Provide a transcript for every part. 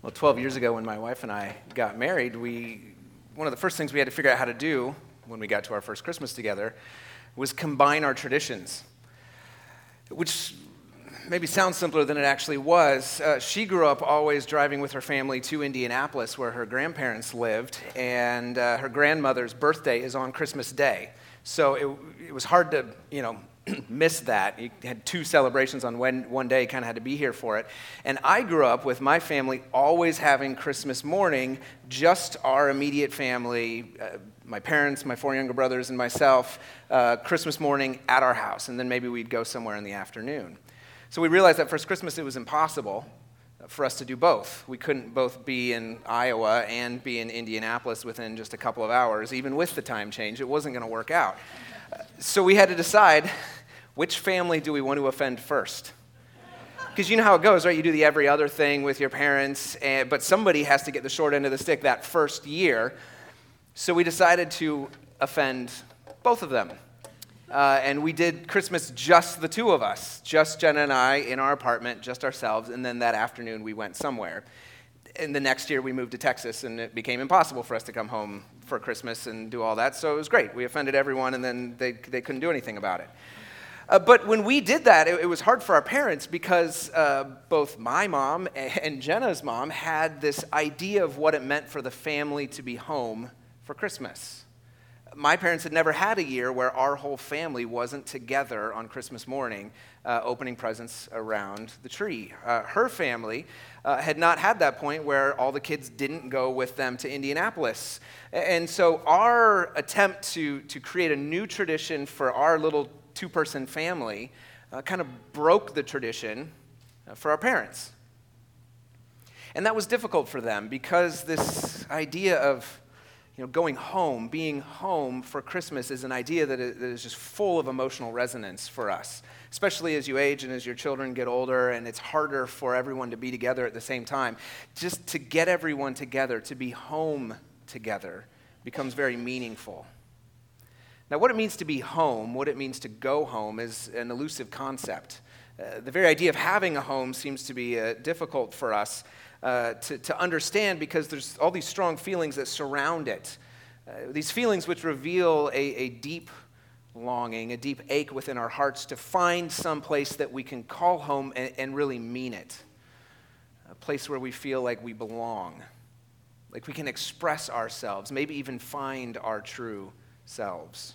Well, 12 years ago, when my wife and I got married, we, one of the first things we had to figure out how to do when we got to our first Christmas together was combine our traditions, which maybe sounds simpler than it actually was. Uh, she grew up always driving with her family to Indianapolis, where her grandparents lived, and uh, her grandmother's birthday is on Christmas Day. So it, it was hard to, you know, missed that. You had two celebrations on one, one day, kind of had to be here for it. And I grew up with my family always having Christmas morning, just our immediate family, uh, my parents, my four younger brothers, and myself, uh, Christmas morning at our house. And then maybe we'd go somewhere in the afternoon. So we realized that first Christmas it was impossible for us to do both. We couldn't both be in Iowa and be in Indianapolis within just a couple of hours, even with the time change. It wasn't going to work out. So we had to decide which family do we want to offend first? Because you know how it goes, right? You do the every other thing with your parents, and, but somebody has to get the short end of the stick that first year. So we decided to offend both of them. Uh, and we did Christmas just the two of us, just Jenna and I in our apartment, just ourselves. And then that afternoon we went somewhere. And the next year we moved to Texas, and it became impossible for us to come home for Christmas and do all that. So it was great. We offended everyone, and then they, they couldn't do anything about it. Uh, but when we did that, it, it, was hard for our parents because uh, both my mom and Jenna's mom had this idea of what it meant for the family to be home for Christmas. My parents had never had a year where our whole family wasn't together on Christmas morning uh, opening presents around the tree. Uh, her family uh, had not had that point where all the kids didn't go with them to Indianapolis. And so, our attempt to, to create a new tradition for our little two person family uh, kind of broke the tradition uh, for our parents. And that was difficult for them because this idea of you know, going home, being home for Christmas is an idea that is just full of emotional resonance for us, especially as you age and as your children get older and it's harder for everyone to be together at the same time. Just to get everyone together, to be home together, becomes very meaningful. Now, what it means to be home, what it means to go home, is an elusive concept. Uh, the very idea of having a home seems to be uh, difficult for us uh, to, to understand because there's all these strong feelings that surround it. Uh, these feelings which reveal a, a deep longing, a deep ache within our hearts to find some place that we can call home and, and really mean it. A place where we feel like we belong, like we can express ourselves, maybe even find our true selves.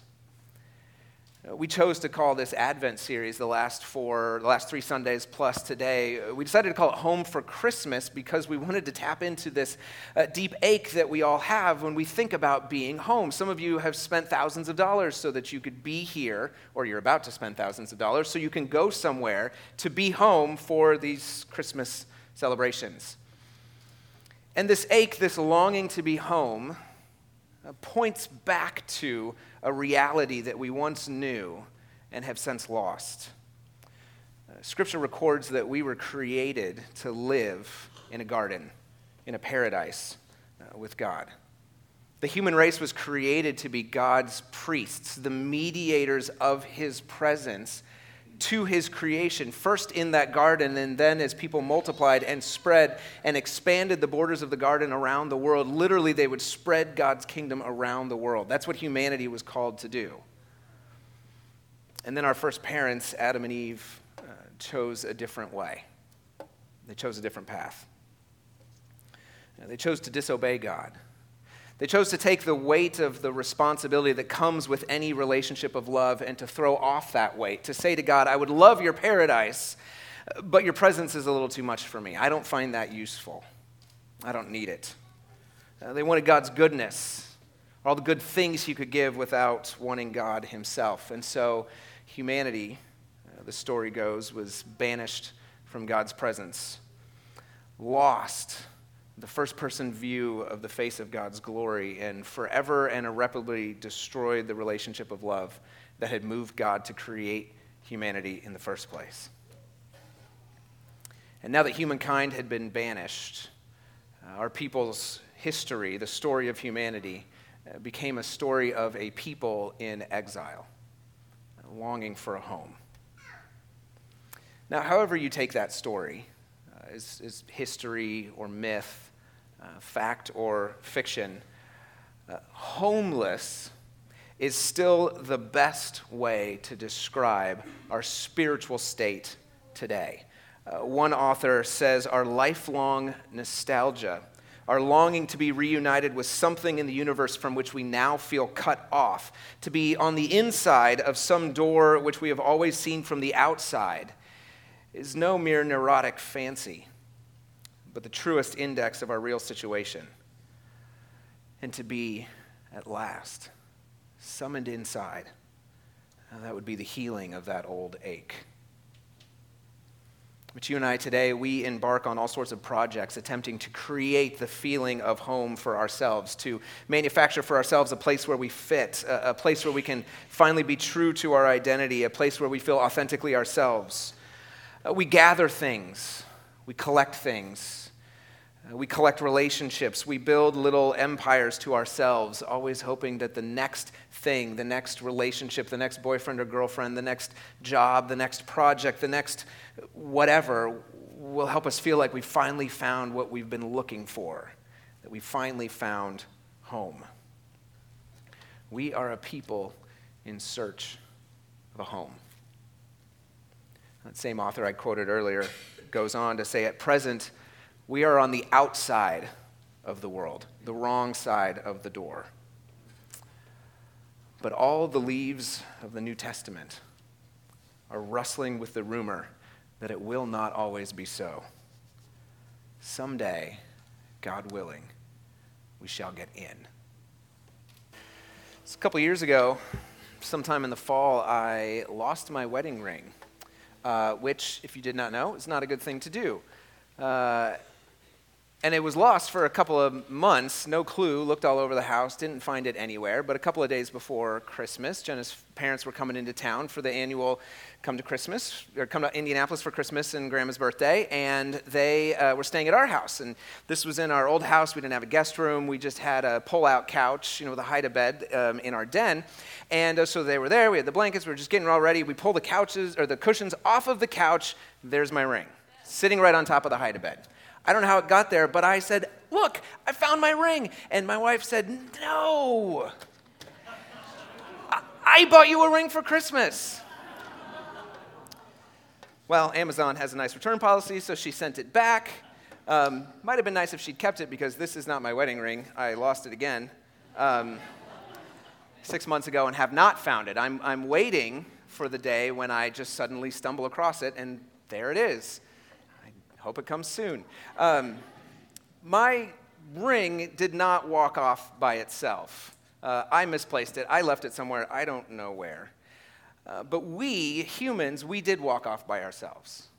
Uh, we chose to call this Advent series the last four, the last three Sundays plus today. Uh, we decided to call it Home for Christmas because we wanted to tap into this uh, deep ache that we all have when we think about being home. Some of you have spent thousands of dollars so that you could be here, or you're about to spend thousands of dollars so you can go somewhere to be home for these Christmas celebrations. And this ache, this longing to be home, points back to a reality that we once knew and have since lost. Uh, scripture records that we were created to live in a garden, in a paradise uh, with God. The human race was created to be God's priests, the mediators of his presence to his creation, first in that garden, and then as people multiplied and spread and expanded the borders of the garden around the world, literally they would spread God's kingdom around the world. That's what humanity was called to do. And then our first parents, Adam and Eve, uh, chose a different way. They chose a different path. they chose to disobey God. They chose to take the weight of the responsibility that comes with any relationship of love and to throw off that weight, to say to God, I would love your paradise, but your presence is a little too much for me. I don't find that useful. I don't need it. Uh, they wanted God's goodness, all the good things he could give without wanting God himself. And so humanity, uh, the story goes, was banished from God's presence, lost the first person view of the face of God's glory and forever and irreparably destroyed the relationship of love that had moved God to create humanity in the first place. And now that humankind had been banished, uh, our people's history, the story of humanity, uh, became a story of a people in exile, longing for a home. Now, however you take that story, is, is history or myth, uh, fact or fiction. Uh, homeless is still the best way to describe our spiritual state today. Uh, one author says our lifelong nostalgia, our longing to be reunited with something in the universe from which we now feel cut off, to be on the inside of some door which we have always seen from the outside, is no mere neurotic fancy, but the truest index of our real situation. And to be, at last, summoned inside, uh, that would be the healing of that old ache. But you and I today, we embark on all sorts of projects attempting to create the feeling of home for ourselves, to manufacture for ourselves a place where we fit, a, a, place where we can finally be true to our identity, a place where we feel authentically ourselves. Uh, we gather things, we collect things, uh, we collect relationships, we build little empires to ourselves, always hoping that the next thing, the next relationship, the next boyfriend or girlfriend, the next job, the next project, the next whatever will help us feel like we finally found what we've been looking for, that we finally found home. We are a people in search of a home. That same author I quoted earlier goes on to say, At present, we are on the outside of the world, the wrong side of the door. But all the leaves of the New Testament are rustling with the rumor that it will not always be so. Someday, God willing, we shall get in. a couple years ago, sometime in the fall, I lost my wedding ring, uh, which, if you did not know, is not a good thing to do. Uh, and it was lost for a couple of months, no clue, looked all over the house, didn't find it anywhere. But a couple of days before Christmas, Jenna's parents were coming into town for the annual come to Christmas, or come to Indianapolis for Christmas and Grandma's birthday, and they uh, were staying at our house. And this was in our old house. We didn't have a guest room. We just had a pull-out couch, you know, with a hide a bed um, in our den. And uh, so they were there. We had the blankets. We were just getting all ready. We pull the couches or the cushions off of the couch. There's my ring, sitting right on top of the hide a bed. I don't know how it got there, but I said, Look, I found my ring. And my wife said, No. I, I bought you a ring for Christmas. Well, Amazon has a nice return policy, so she sent it back. Um, might have been nice if she'd kept it because this is not my wedding ring. I lost it again um, six months ago and have not found it. I'm, I'm waiting for the day when I just suddenly stumble across it, and there it is. Hope it comes soon. Um, my ring did not walk off by itself. Uh, I misplaced it. I left it somewhere. I don't know where. Uh, but we, humans, we did walk off by ourselves.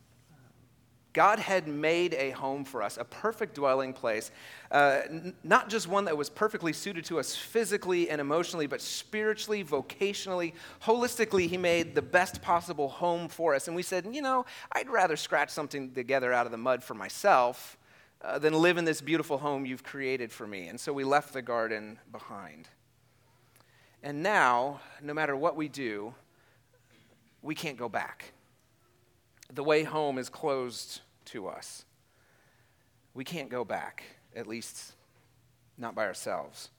God had made a home for us, a perfect dwelling place, uh, n- not just one that was perfectly suited to us physically and emotionally, but spiritually, vocationally, holistically, He made the best possible home for us. And we said, you know, I'd rather scratch something together out of the mud for myself uh, than live in this beautiful home you've created for me. And so we left the garden behind. And now, no matter what we do, we can't go back the way home is closed to us. We can't go back, at least not by ourselves.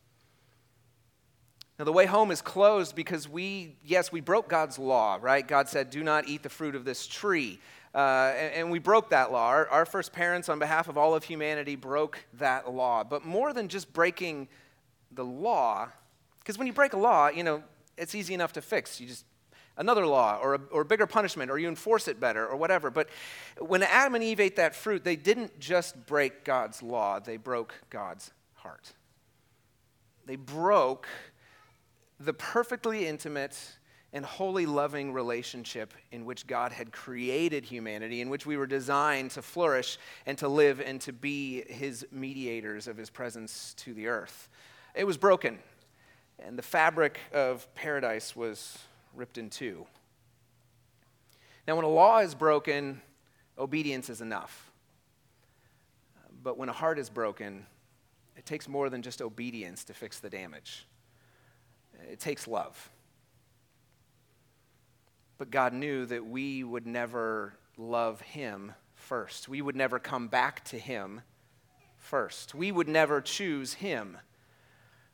Now, the way home is closed because we, yes, we broke God's law, right? God said, do not eat the fruit of this tree. Uh, and, and, we broke that law. Our, our first parents, on behalf of all of humanity, broke that law. But more than just breaking the law, because when you break a law, you know, it's easy enough to fix. You just another law or a or bigger punishment or you enforce it better or whatever. But when Adam and Eve ate that fruit, they didn't just break God's law, they broke God's heart. They broke the perfectly intimate and holy loving relationship in which God had created humanity, in which we were designed to flourish and to live and to be his mediators of his presence to the earth. It was broken, and the fabric of paradise was ripped in two. Now, when a law is broken, obedience is enough. But when a heart is broken, it takes more than just obedience to fix the damage, it takes love. But God knew that we would never love Him first. We would never come back to him first. We would never choose him.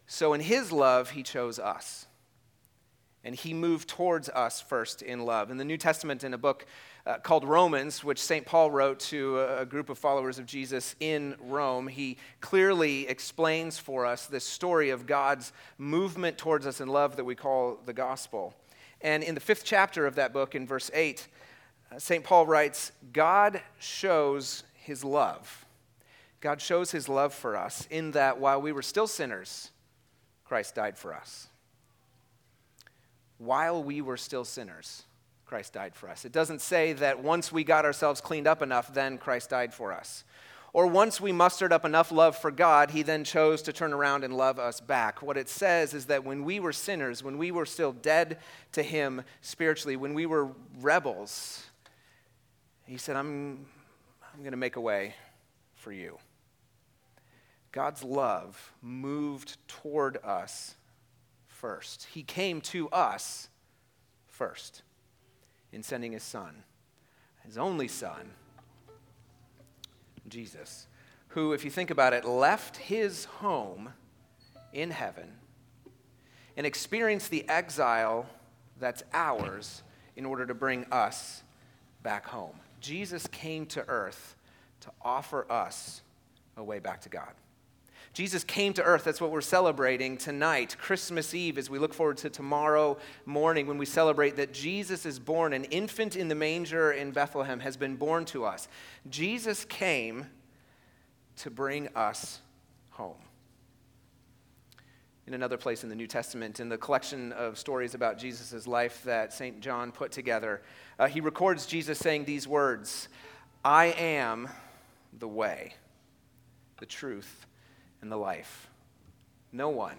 So, in his love, he chose us. And he moved towards us first in love. In the New Testament, in a book uh, called Romans, which St. Paul wrote to a, group of followers of Jesus in Rome, he clearly explains for us this story of God's movement towards us in love that we call the gospel. And in the fifth chapter of that book, in verse 8, uh, St. Paul writes God shows his love. God shows his love for us in that while we were still sinners, Christ died for us. While we were still sinners, Christ died for us. It doesn't say that once we got ourselves cleaned up enough, then Christ died for us. Or once we mustered up enough love for God, he then chose to turn around and love us back. What it says is that when we were sinners, when we were still dead to him spiritually, when we were rebels, he said, I'm, I'm going to make a way for you. God's love moved toward us first. He came to us first in sending his son, his only son, Jesus, who, if you think about it, left his home in heaven and experienced the exile that's ours in order to bring us back home. Jesus came to earth to offer us a way back to God. Jesus came to earth. That's what we're celebrating tonight, Christmas Eve, as we look forward to tomorrow morning when we celebrate that Jesus is born. An infant in the manger in Bethlehem has been born to us. Jesus came to bring us home. In another place in the New Testament, in the collection of stories about Jesus' life that St. John put together, uh, he records Jesus saying these words I am the way, the truth, and the life. No one,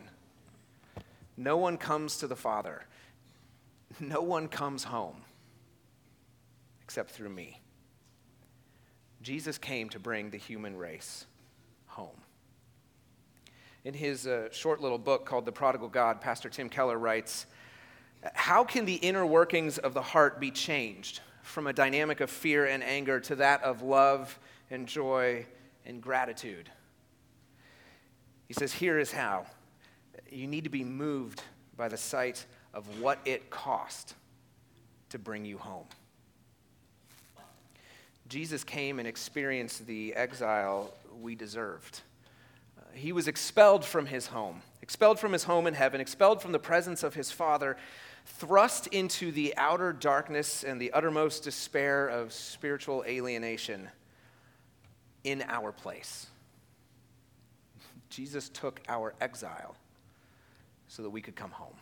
no one comes to the Father. No one comes home except through me. Jesus came to bring the human race home. In his uh, short little book called The Prodigal God, Pastor Tim Keller writes How can the inner workings of the heart be changed from a dynamic of fear and anger to that of love and joy and gratitude? He says, Here is how. You need to be moved by the sight of what it cost to bring you home. Jesus came and experienced the exile we deserved. Uh, he was expelled from his home, expelled from his home in heaven, expelled from the presence of his Father, thrust into the outer darkness and the uttermost despair of spiritual alienation in our place. Jesus took our exile so that we could come home.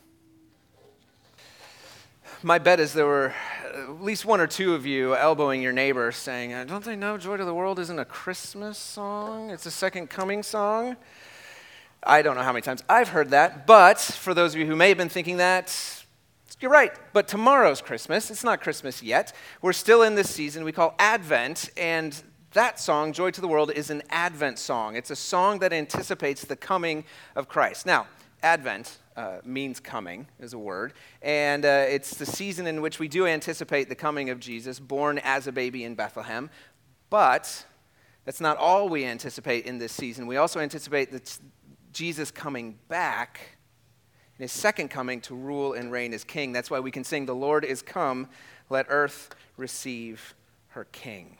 My bet is there were at least one or two of you elbowing your neighbor saying, uh, Don't they know Joy to the World isn't a Christmas song? It's a second coming song. I don't know how many times I've heard that, but for those of you who may have been thinking that, you're right, but tomorrow's Christmas. It's not Christmas yet. We're still in this season we call Advent, and that song, Joy to the World, is an Advent song. It's a song that anticipates the coming of Christ. Now, Advent uh, means coming, is a word, and uh, it's the season in which we do anticipate the coming of Jesus, born as a baby in Bethlehem. But that's not all we anticipate in this season. We also anticipate that Jesus coming back in his second coming to rule and reign as king. That's why we can sing, The Lord is come, let earth receive her king.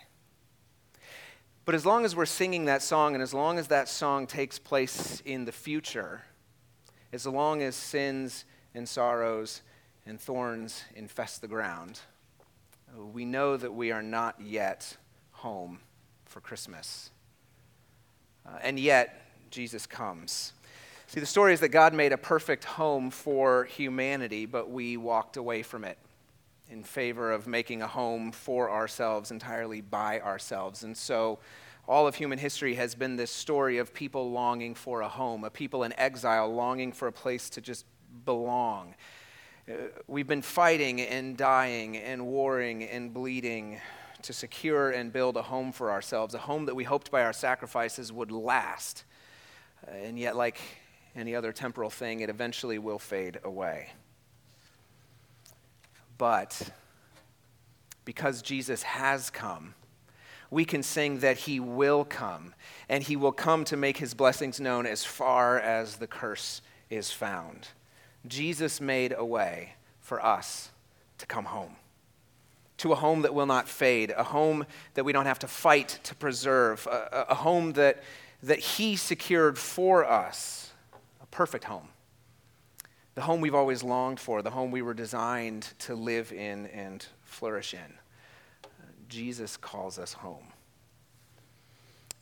But as long as we're singing that song, and as long as that song takes place in the future, as long as sins and sorrows and thorns infest the ground, we know that we are not yet home for Christmas. Uh, and yet, Jesus comes. See, the story is that God made a perfect home for humanity, but we walked away from it in favor of making a home for ourselves, entirely by ourselves. And so, all of human history has been this story of people longing for a home, a people in exile longing for a place to just belong. Uh, we've been fighting and dying and warring and bleeding to secure and build a home for ourselves, a home that we hoped by our sacrifices would last. Uh, and yet, like any other temporal thing, it eventually will fade away. But because Jesus has come, we can sing that he will come, and he will come to make his blessings known as far as the curse is found. Jesus made a way for us to come home, to a home that will not fade, a home that we don't have to fight to preserve, a, a home that, that he secured for us, a perfect home the home we've always longed for, the home we were designed to live in and flourish in. Jesus calls us home.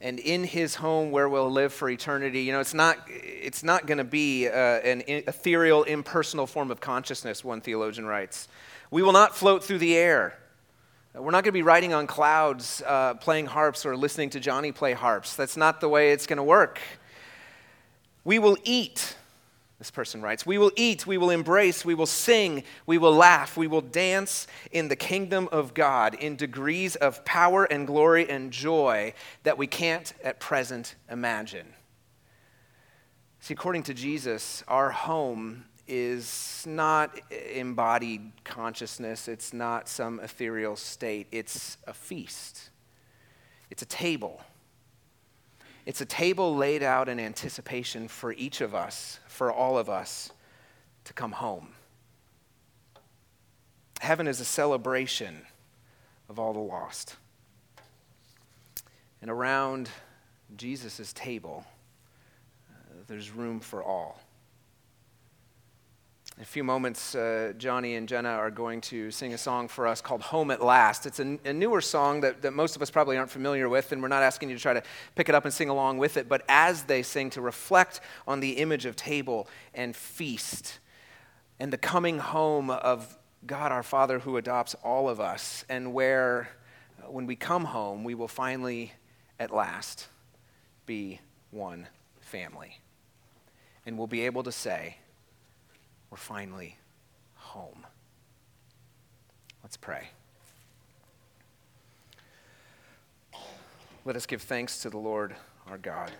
And in his home where we'll live for eternity, you know, it's not, it's not going to be uh, an ethereal, impersonal form of consciousness, one theologian writes. We will not float through the air. We're not going to be riding on clouds, uh, playing harps, or listening to Johnny play harps. That's not the way it's going to work. We will eat this person writes, We will eat, we will embrace, we will sing, we will laugh, we will dance in the kingdom of God in degrees of power and glory and joy that we can't at present imagine. See, according to Jesus, our home is not embodied consciousness, it's not some ethereal state, it's a feast, it's a table. It's a table laid out in anticipation for each of us, for all of us, to come home. Heaven is a celebration of all the lost. And around Jesus' table, uh, there's room for all. In a few moments, uh, Johnny and Jenna are going to sing a song for us called Home at Last. It's a, newer song that, that most of us probably aren't familiar with, and we're not asking you to try to pick it up and sing along with it, but as they sing, to reflect on the image of table and feast and the coming home of God our Father who adopts all of us, and where, uh, when we come home, we will finally, at last, be one family. And we'll be able to say, we're finally home. Let's pray. Let us give thanks to the Lord our God.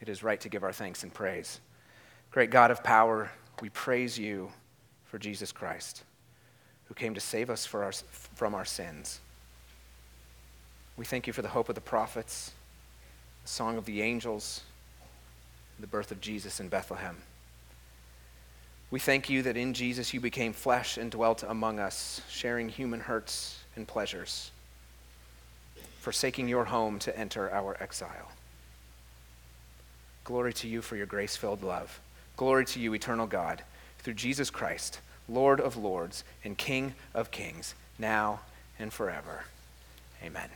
It is right to give our thanks and praise. Great God of power, we praise you for Jesus Christ, who came to save us our, from our sins. We thank you for the hope of the prophets, the song of the angels, the birth of Jesus in Bethlehem. We thank you that in Jesus you became flesh and dwelt among us, sharing human hurts and pleasures, forsaking your home to enter our exile. Glory to you for your grace filled love. Glory to you, eternal God, through Jesus Christ, Lord of lords and King of kings, now and forever. Amen.